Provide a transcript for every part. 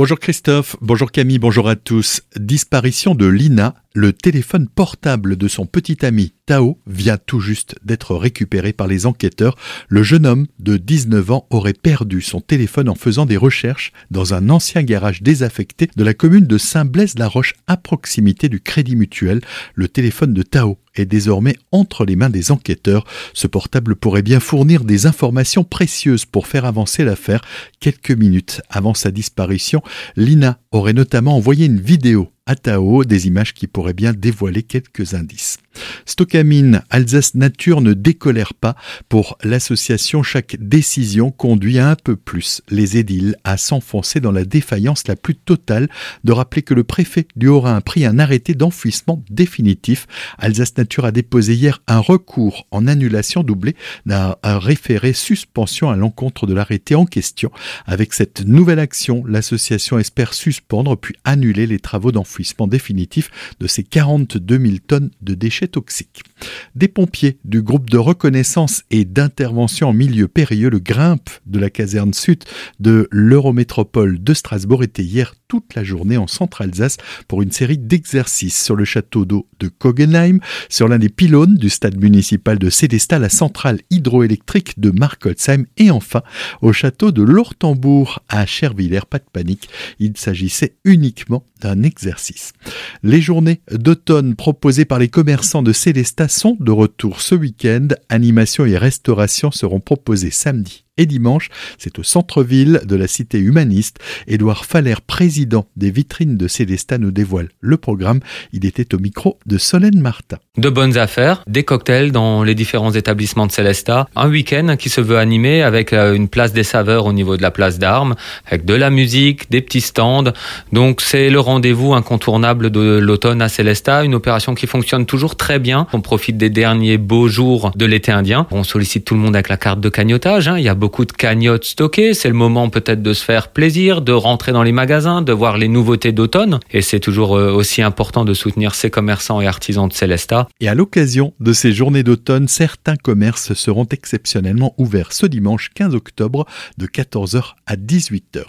Bonjour Christophe, bonjour Camille, bonjour à tous. Disparition de Lina, le téléphone portable de son petit ami Tao vient tout juste d'être récupéré par les enquêteurs. Le jeune homme de 19 ans aurait perdu son téléphone en faisant des recherches dans un ancien garage désaffecté de la commune de Saint-Blaise-la-Roche à proximité du Crédit Mutuel. Le téléphone de Tao est désormais entre les mains des enquêteurs. Ce portable pourrait bien fournir des informations précieuses pour faire avancer l'affaire. Quelques minutes avant sa disparition, Lina aurait notamment envoyé une vidéo à des images qui pourraient bien dévoiler quelques indices. Stockamine, Alsace Nature ne décolère pas. Pour l'association, chaque décision conduit un peu plus les édiles à s'enfoncer dans la défaillance la plus totale de rappeler que le préfet du Haut-Rhin a pris un arrêté d'enfouissement définitif. Alsace Nature a déposé hier un recours en annulation doublé d'un référé suspension à l'encontre de l'arrêté en question. Avec cette nouvelle action, l'association espère suspendre puis annuler les travaux d'enfouissement définitif de ces 42 000 tonnes de déchets toxiques. Des pompiers du groupe de reconnaissance et d'intervention en milieu périlleux, le Grimpe de la caserne sud de l'Eurométropole de Strasbourg, étaient hier toute la journée en Centre-Alsace pour une série d'exercices sur le château d'eau de Kogenheim, sur l'un des pylônes du stade municipal de Célestat, la centrale hydroélectrique de Markolsheim et enfin au château de Lortembourg à Chervillers. Pas de panique, il s'agissait uniquement d'un exercice. Les journées d'automne proposées par les commerçants de Célestat sont de retour ce week-end. Animation et restauration seront proposées samedi et dimanche. C'est au centre-ville de la cité humaniste. Édouard Faller, président des vitrines de Célestat, nous dévoile le programme. Il était au micro de Solène Martin. De bonnes affaires, des cocktails dans les différents établissements de Célestat. Un week-end qui se veut animé avec euh, une place des saveurs au niveau de la place d'armes, avec de la musique, des petits stands. Donc c'est le rendez-vous incontournable de l'automne à Célestat. Une opération qui fonctionne toujours très bien. On profite des derniers beaux jours de l'été indien. On sollicite tout le monde avec la carte de cagnotage. Hein. Il y a beaucoup de cagnottes stockées. C'est le moment peut-être de se faire plaisir, de rentrer dans les magasins, de voir les nouveautés d'automne. Et c'est toujours euh, aussi important de soutenir ces commerçants et artisans de Célestat. Et à l'occasion de ces journées d'automne, certains commerces seront exceptionnellement ouverts ce dimanche 15 octobre de 14h à 18h.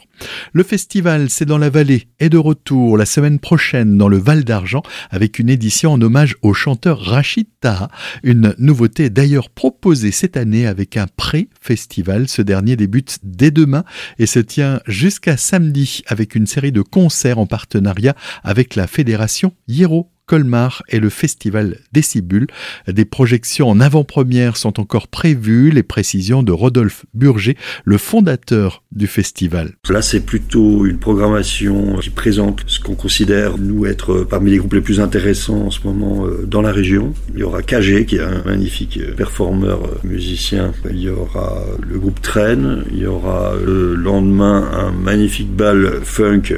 Le festival C'est dans la vallée est de retour la semaine prochaine dans le Val d'Argent avec une édition en hommage au chanteur Rachid Taha. Une nouveauté d'ailleurs proposée cette année avec un pré-festival. Ce dernier débute dès demain et se tient jusqu'à samedi avec une série de concerts en partenariat avec la fédération Hiero Colmar et le festival Décibule. Des projections en avant-première sont encore prévues, les précisions de Rodolphe Burger, le fondateur du festival. Là, c'est plutôt une programmation qui présente ce qu'on considère, nous, être parmi les groupes les plus intéressants en ce moment euh, dans la région. Il y aura KG, qui est un magnifique performeur euh, musicien. Il y aura le groupe Train. Il y aura le lendemain un magnifique bal funk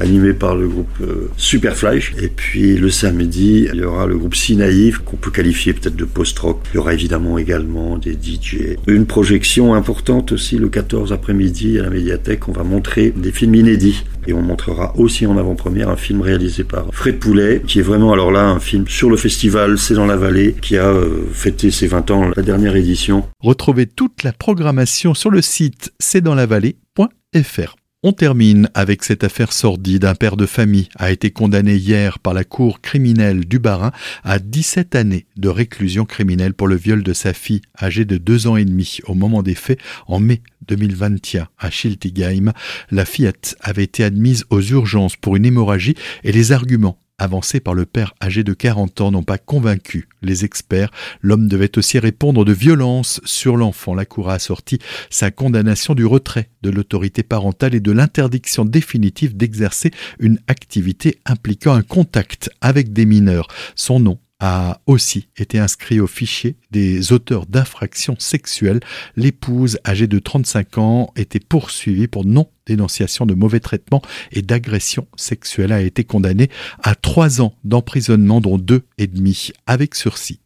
animé par le groupe euh, Superfly. Et puis le samedi, il y aura le groupe Si Naïf, qu'on peut qualifier peut-être de post-rock. Il y aura évidemment également des DJ. Une projection importante aussi le 14 après-midi à la médiathèque. On va montrer des films inédits. Et on montrera aussi en avant-première un film réalisé par Fred Poulet, qui est vraiment alors là un film sur le festival C'est dans la vallée, qui a euh, fêté ses 20 ans, la dernière édition. Retrouvez toute la programmation sur le site c'est dans la vallée.fr. On termine avec cette affaire sordide. Un père de famille a été condamné hier par la cour criminelle du Barin à 17 années de réclusion criminelle pour le viol de sa fille âgée de 2 ans et demi au moment des faits en mai 2021 à Schiltigheim. La fillette avait été admise aux urgences pour une hémorragie et les arguments avancés par le père âgé de 40 ans n'ont pas convaincu les experts. L'homme devait aussi répondre de violence sur l'enfant. La Cour a assorti sa condamnation du retrait de l'autorité parentale et de l'interdiction définitive d'exercer une activité impliquant un contact avec des mineurs. Son nom a aussi été inscrit au fichier des auteurs d'infractions sexuelles. L'épouse, âgée de 35 ans, était poursuivie pour non-dénonciation de mauvais traitements et d'agression sexuelle, a été condamnée à trois ans d'emprisonnement, dont deux et demi avec sursis.